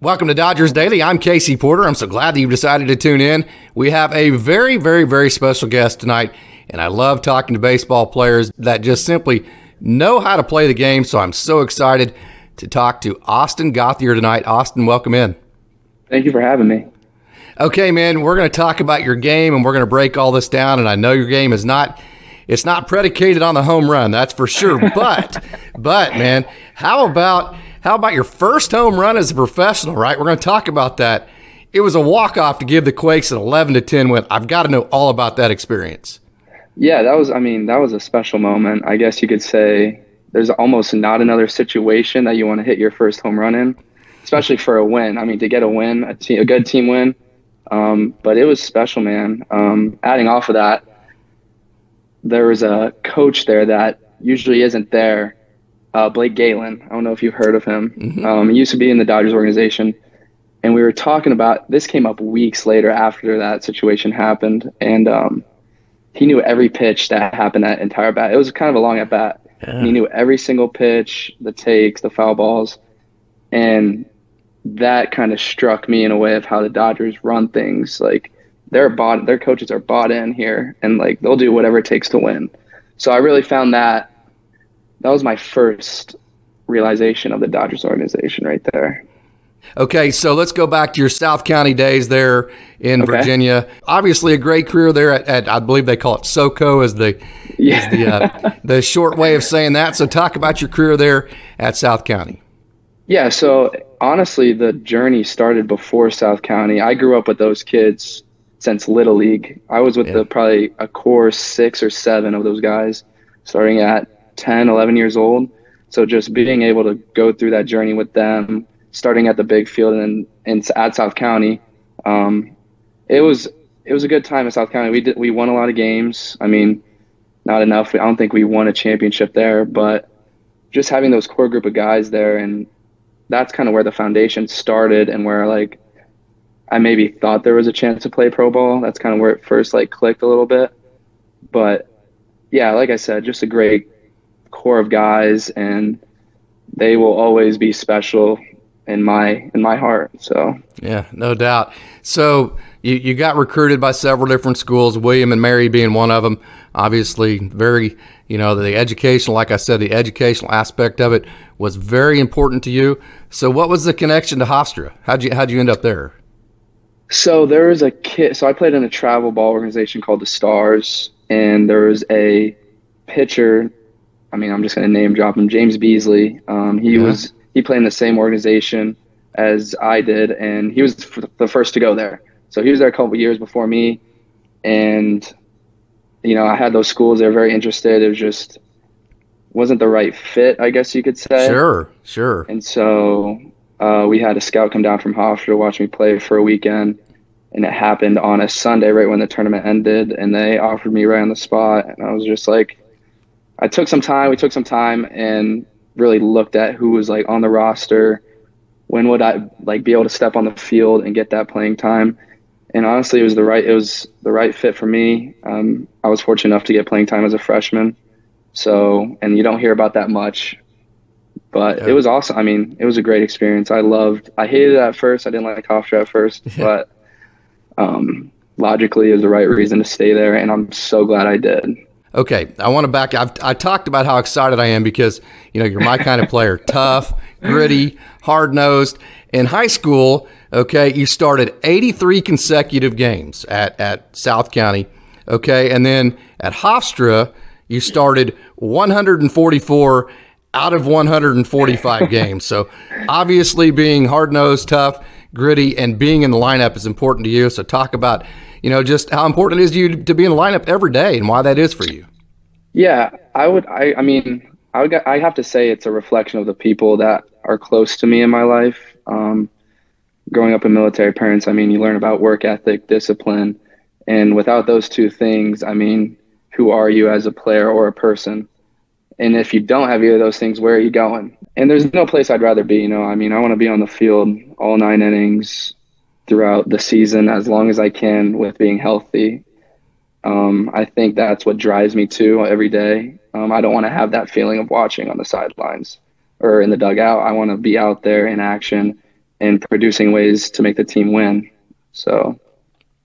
Welcome to Dodgers Daily. I'm Casey Porter. I'm so glad that you decided to tune in. We have a very, very, very special guest tonight, and I love talking to baseball players that just simply know how to play the game. So I'm so excited to talk to Austin Gauthier tonight. Austin, welcome in. Thank you for having me. Okay, man, we're going to talk about your game and we're going to break all this down. And I know your game is not it's not predicated on the home run, that's for sure. But but man, how about how about your first home run as a professional, right? We're going to talk about that. It was a walk-off to give the Quakes an 11 to 10 win. I've got to know all about that experience. Yeah, that was I mean, that was a special moment. I guess you could say there's almost not another situation that you want to hit your first home run in, especially for a win. I mean, to get a win, a, a good team win. Um, but it was special, man. Um, adding off of that, there was a coach there that usually isn't there uh, Blake Gailen. I don't know if you've heard of him. Mm-hmm. Um, he used to be in the Dodgers organization. And we were talking about this came up weeks later after that situation happened. And um, he knew every pitch that happened that entire bat. It was kind of a long at bat. Yeah. He knew every single pitch, the takes, the foul balls. And that kind of struck me in a way of how the Dodgers run things. Like their bought, their coaches are bought in here and like they'll do whatever it takes to win. So I really found that that was my first realization of the Dodgers organization right there. Okay, so let's go back to your South County days there in okay. Virginia. Obviously, a great career there at, at, I believe they call it SoCo as the yeah. As the, uh, the short way of saying that. So, talk about your career there at South County. Yeah, so honestly, the journey started before South County. I grew up with those kids since Little League. I was with yeah. the probably a core six or seven of those guys, starting at 10, 11 years old. So just being able to go through that journey with them, starting at the big field and, and at South County, um, it was it was a good time at South County. We did we won a lot of games. I mean, not enough. I don't think we won a championship there, but just having those core group of guys there, and that's kind of where the foundation started, and where like I maybe thought there was a chance to play pro ball. That's kind of where it first like clicked a little bit. But yeah, like I said, just a great core of guys, and they will always be special in my in my heart. So yeah, no doubt. So you, you got recruited by several different schools, William and Mary being one of them. Obviously, very you know the educational, like I said, the educational aspect of it was very important to you. So what was the connection to Hofstra? How'd you how'd you end up there? So there was a kid. So I played in a travel ball organization called the Stars, and there was a pitcher I mean, I'm just going to name drop him. James Beasley. Um, he yeah. was he played in the same organization as I did, and he was the first to go there. So he was there a couple years before me, and you know, I had those schools. They were very interested. It was just wasn't the right fit, I guess you could say. Sure, sure. And so uh, we had a scout come down from Hofstra to watch me play for a weekend, and it happened on a Sunday right when the tournament ended, and they offered me right on the spot, and I was just like I took some time. We took some time and really looked at who was like on the roster. When would I like be able to step on the field and get that playing time? And honestly, it was the right it was the right fit for me. Um, I was fortunate enough to get playing time as a freshman. So, and you don't hear about that much, but yeah. it was awesome. I mean, it was a great experience. I loved. I hated it at first. I didn't like Hofstra at first, yeah. but um, logically, it was the right reason to stay there, and I'm so glad I did. Okay, I want to back. I've I talked about how excited I am because you know you're my kind of player, tough, gritty, hard nosed. In high school, okay, you started 83 consecutive games at at South County, okay, and then at Hofstra you started 144 out of 145 games. So obviously, being hard nosed, tough, gritty, and being in the lineup is important to you. So talk about you know, just how important it is to you to be in the lineup every day and why that is for you. Yeah, I would. I, I mean, I would. I have to say it's a reflection of the people that are close to me in my life. Um, growing up in military parents, I mean, you learn about work ethic, discipline, and without those two things, I mean, who are you as a player or a person? And if you don't have either of those things, where are you going? And there's no place I'd rather be. You know, I mean, I want to be on the field all nine innings, throughout the season as long as I can with being healthy. Um, I think that's what drives me too every day. Um, I don't want to have that feeling of watching on the sidelines or in the dugout. I want to be out there in action and producing ways to make the team win. So,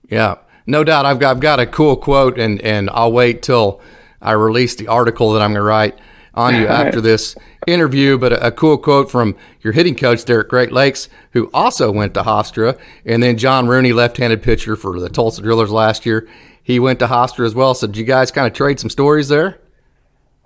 yeah, no doubt. I've got, I've got a cool quote, and, and I'll wait till I release the article that I'm going to write on you after this interview. But a, a, cool quote from your hitting coach, Derek Great Lakes, who also went to Hofstra, and then John Rooney, left handed pitcher for the Tulsa Drillers last year. He went to Hofstra as well. So, did you guys kind of trade some stories there?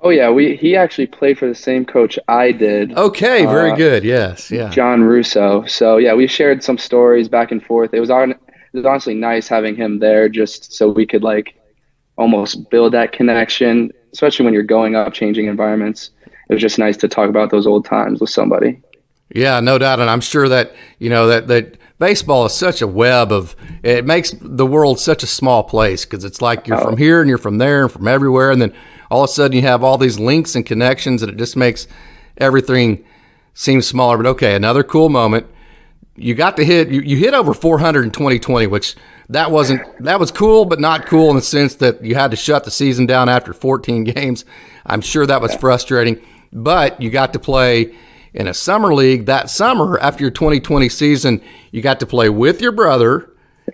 Oh yeah, we he actually played for the same coach I did. Okay, very uh, good. Yes, yeah. John Russo. So yeah, we shared some stories back and forth. It was on. It was honestly nice having him there, just so we could like almost build that connection, especially when you're going up, changing environments. It was just nice to talk about those old times with somebody. Yeah, no doubt, and I'm sure that you know that that baseball is such a web of it makes the world such a small place because it's like you're oh. from here and you're from there and from everywhere, and then all of a sudden you have all these links and connections, and it just makes everything seem smaller. But okay, another cool moment. You got to hit you, you hit over 400 in 2020, which that wasn't that was cool, but not cool in the sense that you had to shut the season down after 14 games. I'm sure that was frustrating, but you got to play in a summer league that summer after your 2020 season. You got to play with your brother,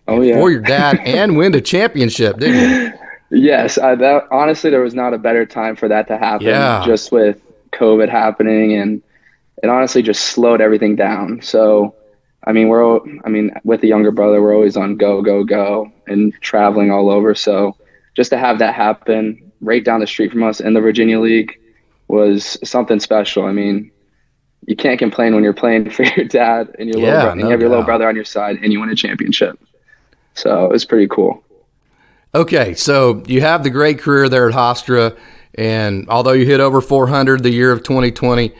oh yeah, for your dad, and win the championship, didn't you? Yes, I, that honestly, there was not a better time for that to happen. Yeah. just with COVID happening, and it honestly just slowed everything down. So, I mean, we're, I mean, with the younger brother, we're always on go, go, go, and traveling all over. So, just to have that happen right down the street from us in the Virginia League was something special. I mean, you can't complain when you're playing for your dad and your yeah, little brother, no you have your little brother on your side, and you win a championship. So it was pretty cool. Okay, so you have the great career there at Hofstra, and although you hit over 400 the year of 2020,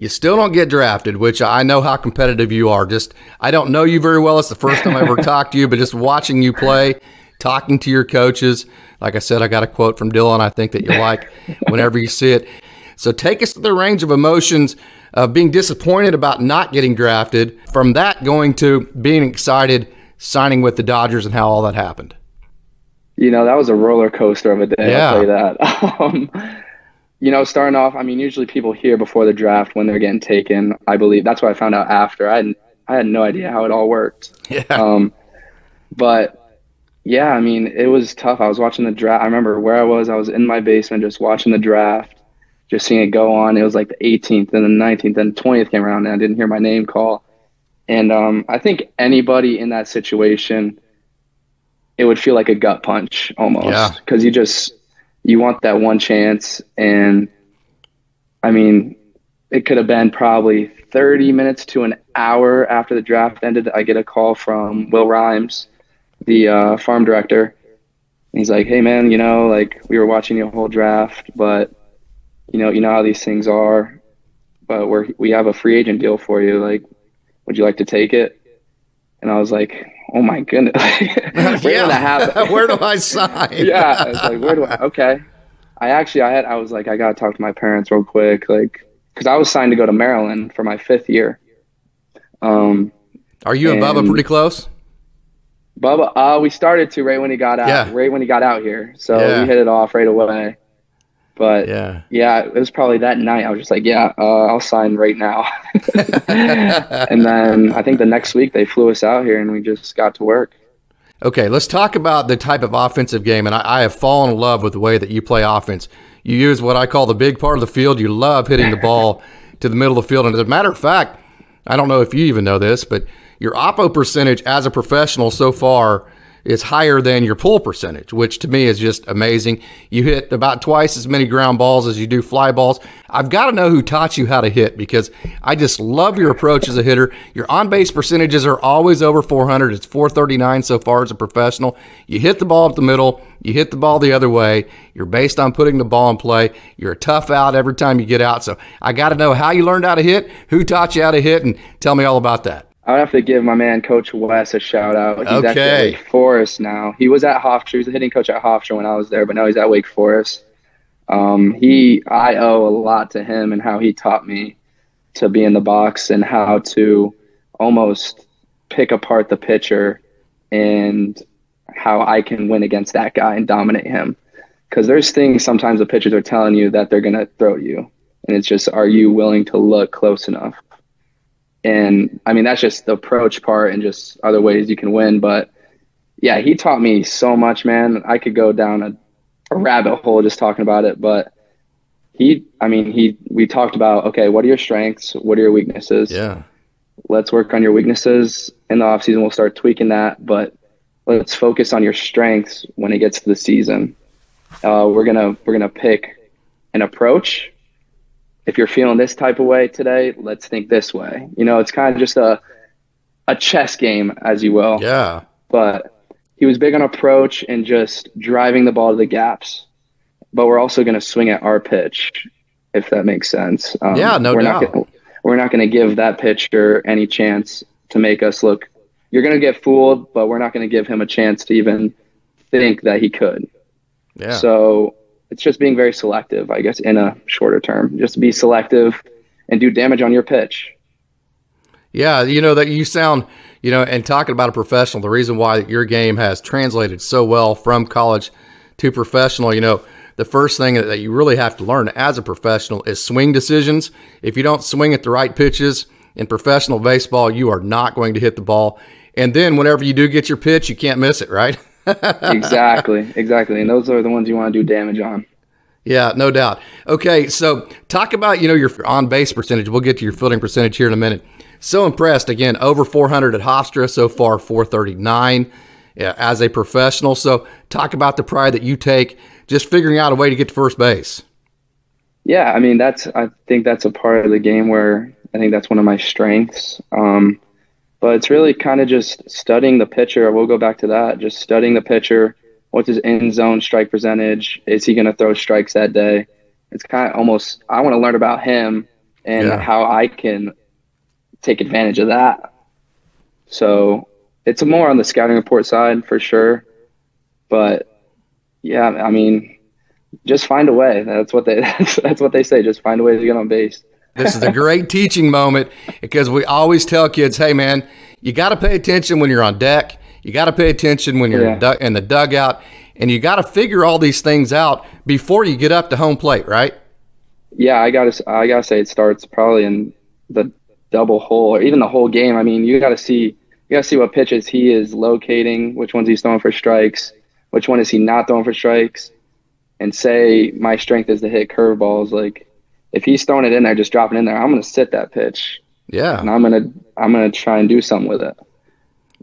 you still don't get drafted, which I know how competitive you are. Just I don't know you very well. It's the first time I ever talked to you, but just watching you play, talking to your coaches. Like I said, I got a quote from Dylan. I think that you like whenever you see it. So take us to the range of emotions of being disappointed about not getting drafted, from that going to being excited, signing with the Dodgers, and how all that happened you know, that was a roller coaster of a day. Yeah. I'll tell you that. Um, you know, starting off, I mean, usually people hear before the draft when they're getting taken. I believe that's what I found out after. I had, I had no idea how it all worked. Yeah. Um, but yeah, I mean, it was tough. I was watching the draft. I remember where I was. I was in my basement just watching the draft, just seeing it go on. It was like the 18th and the 19th and 20th came around, and I didn't hear my name call. And um, I think anybody in that situation it would feel like a gut punch almost because yeah. you just you want that one chance. And i mean it could have been probably 30 minutes to an hour after the draft ended i get a call from will rhymes the uh, farm director. He's like hey man you know like we were watching your whole draft but you know you know how these things are but we're we have a free agent deal for you. Like would you like to take it? And i was like oh my goodness, where yeah. did that happen? where do I sign? yeah, it's like where do I? Okay, I actually I had I was like I gotta talk to my parents real quick, like because I was signed to go to Maryland for my fifth year. Um, are you and, and Bubba pretty close? Bubba, uh, we started to right when he got out, yeah. right when he got out here, so yeah. we hit it off right away. But yeah, yeah, it was probably that night. I was just like, yeah, uh, I'll sign right now. and then I think the next week they flew us out here and we just got to work. Okay, let's talk about the type of offensive game. And I, I, have fallen in love with the way that you play offense. You use what I call the big part of the field. You love hitting the ball to the middle of the field. And as a matter of fact, I don't know if you even know this, but your oppo percentage as a professional so far is higher than your pull percentage, which to me is just amazing. You hit about twice as many ground balls as you do fly balls. I've got to know who taught you how to hit because I just love your approach as a hitter. Your on base percentages are always over 400. It's 439 so far as a professional. You hit the ball up the middle, you hit the ball the other way. You're based on putting the ball in play. You're a tough out every time you get out. So I got to know how you learned how to hit, who taught you how to hit, and tell me all about that. I would have to give my man Coach Wes a shout out. He's okay. actually at Wake Forest now. He was at Hofstra. He was a hitting coach at Hofstra when I was there, but now he's at Wake Forest. Um, he, I owe a lot to him and how he taught me to be in the box and how to almost pick apart the pitcher and how I can win against that guy and dominate him. Because there's things sometimes the pitchers are telling you that they're going to throw you. And it's just, are you willing to look close enough? And I mean, that's just the approach part and just other ways you can win. But yeah, he taught me so much, man. I could go down a, a rabbit hole just talking about it. But he, I mean, he, we talked about, okay, what are your strengths? What are your weaknesses? Yeah. Let's work on your weaknesses in the off season. We'll start tweaking that. But let's focus on your strengths when it gets to the season. Uh, we're gonna we're gonna pick an approach. If you're feeling this type of way today, let's think this way. You know, it's kind of just a a chess game, as you will. Yeah. But he was big on approach and just driving the ball to the gaps. But we're also going to swing at our pitch, if that makes sense. Um, yeah, no we're doubt. Not gonna, we're not going to give that pitcher any chance to make us look. You're going to get fooled, but we're not going to give him a chance to even think that he could. Yeah. So it's just being very selective, I guess, in a shorter term. Just be selective and do damage on your pitch. Yeah, you know that you sound, you know, and talking about a professional, the reason why your game has translated so well from college to professional, you know, the first thing that you really have to learn as a professional is swing decisions. If you don't swing at the right pitches in professional baseball, you are not going to hit the ball. And then whenever you do get your pitch, you can't miss it, right? exactly, exactly. And those are the ones you want to do damage on. Yeah, no doubt. Okay, so talk about, you know, your on base percentage. We'll get to your fielding percentage here in a minute. So impressed again, over 400 at Hofstra so far, 439 yeah, as a professional. So talk about the pride that you take just figuring out a way to get to first base. Yeah, I mean that's I think that's a part of the game where I think that's one of my strengths. Um, but it's really kind of just studying the pitcher. We'll go back to that. Just studying the pitcher. What's his in zone strike percentage? Is he going to throw strikes that day? It's kind of almost. I want to learn about him and yeah. how I can take advantage of that. So it's more on the scouting report side for sure. But yeah, I mean, just find a way. That's what they that's, that's what they say. Just find a way to get on base. This is a great teaching moment because we always tell kids, "Hey, man, you got to pay attention when you're on deck. You got to pay attention when you're yeah. in the dugout, and you got to figure all these things out before you get up to home plate, right?" Yeah, I gotta I gotta say it starts probably in the double hole or even the whole game. I mean, you got to see you got to see what pitches he is locating, which ones he's throwing for strikes, which one is he not throwing for strikes, and say my strength is to hit curveballs. Like if he's throwing it in there, just dropping in there, I'm gonna sit that pitch. Yeah, and I'm gonna I'm gonna try and do something with it.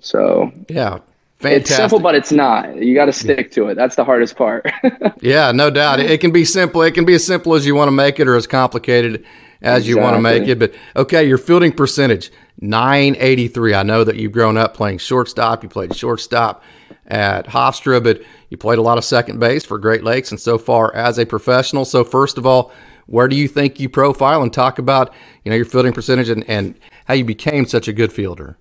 So yeah, Fantastic. It's simple, but it's not. You got to stick to it. That's the hardest part. yeah, no doubt. It can be simple. It can be as simple as you want to make it, or as complicated as exactly. you want to make it. But okay, your fielding percentage, 983. I know that you've grown up playing shortstop. You played shortstop at Hofstra, but you played a lot of second base for Great Lakes and so far as a professional. So first of all, where do you think you profile and talk about, you know, your fielding percentage and, and how you became such a good fielder?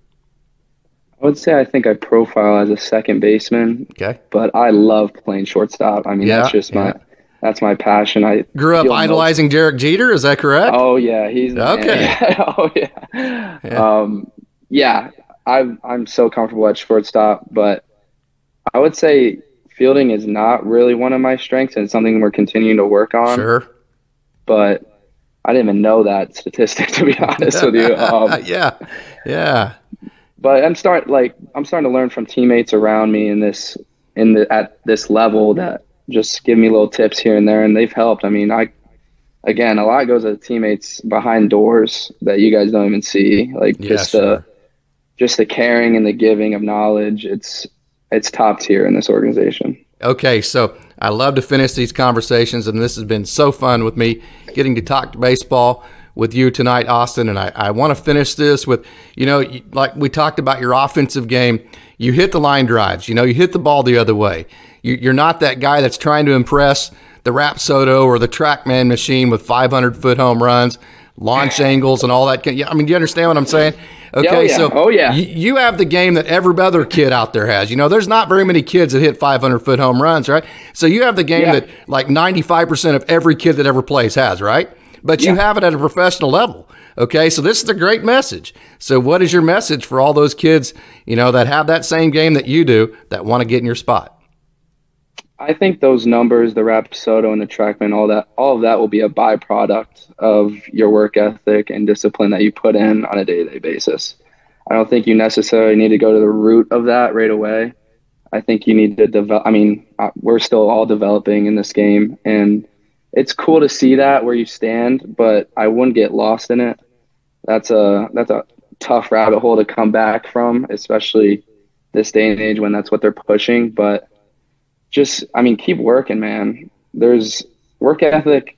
I would say I think I profile as a second baseman. Okay. But I love playing shortstop. I mean, yeah, that's just my yeah that's my passion. I grew up idolizing most... Derek Jeter. Is that correct? Oh yeah, he's okay. oh yeah. yeah. Um, yeah, I'm I'm so comfortable at shortstop, but I would say fielding is not really one of my strengths, and it's something we're continuing to work on. Sure. But I didn't even know that statistic to be honest with you. Um, yeah, yeah. But I'm start like I'm starting to learn from teammates around me in this in the at this level that just give me little tips here and there, and they've helped. I mean, I again, a lot goes to teammates behind doors that you guys don't even see, like yeah, just sure. the just the caring and the giving of knowledge. It's it's top tier in this organization. Okay, so I love to finish these conversations, and this has been so fun with me getting to talk baseball with you tonight, Austin. And I, I want to finish this with, you know, like we talked about your offensive game. You hit the line drives, you know, you hit the ball the other way. You're not that guy that's trying to impress the Rapsodo or the TrackMan machine with 500 foot home runs, launch angles, and all that. Yeah, I mean, do you understand what I'm saying? Oh, okay, oh, yeah. so oh yeah, you have the game that every other kid out there has. You know, there's not very many kids that hit 500 foot home runs, right? So you have the game yeah. that like 95% of every kid that ever plays has, right? But you have it at a professional level. Okay, so this is a great message. So, what is your message for all those kids, you know, that have that same game that you do that want to get in your spot? I think those numbers, the Rapsodo and the TrackMan, all that, all of that will be a byproduct of your work ethic and discipline that you put in on a day-to-day basis. I don't think you necessarily need to go to the root of that right away. I think you need to develop. I mean, uh, we're still all developing in this game, and it's cool to see that where you stand, but I wouldn't get lost in it. That's a that's a tough rabbit hole to come back from, especially this day and age when that's what they're pushing. But just, I mean, keep working, man. There's work ethic.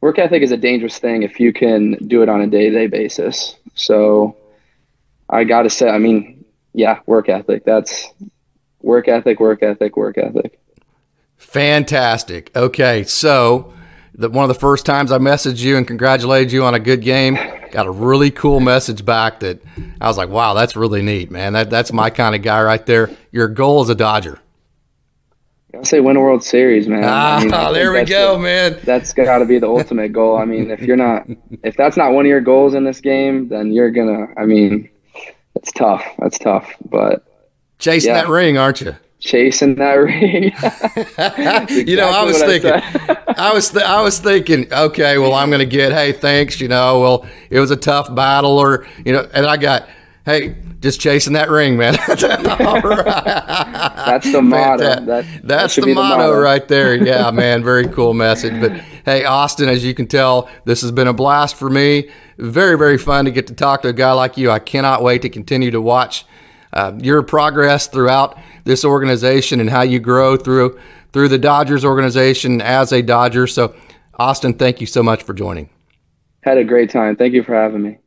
Work ethic is a dangerous thing if you can do it on a day to day basis. So I got to say, I mean, yeah, work ethic. That's work ethic, work ethic, work ethic. Fantastic. Okay, so the, one of the first times I messaged you and congratulated you on a good game, got a really cool message back that I was like, "Wow, that's really neat, man. That that's my kind of guy right there." Your goal as a Dodger. I say win a World Series, man. Ah, I mean, I there we go, the, man. That's got to be the ultimate goal. I mean, if you're not, if that's not one of your goals in this game, then you're gonna. I mean, it's tough. That's tough, but chasing yeah. that ring, aren't you? chasing that ring. exactly you know, I was thinking, I, I, was, th- I was thinking, okay, well, I'm going to get, hey, thanks. You know, well, it was a tough battle, or you know, and I got, hey, just chasing that ring, man. That's the motto. That, That's that the, motto the, motto right there. Yeah, man, very cool message. But hey, Austin, as you can tell, this has been a blast for me. Very, very fun to get to talk to a guy like you. I cannot wait to continue to watch uh, your progress throughout this organization and how you grow through through the Dodgers organization as a Dodger. So, Austin, thank you so much for joining. Had a great time. Thank you for having me.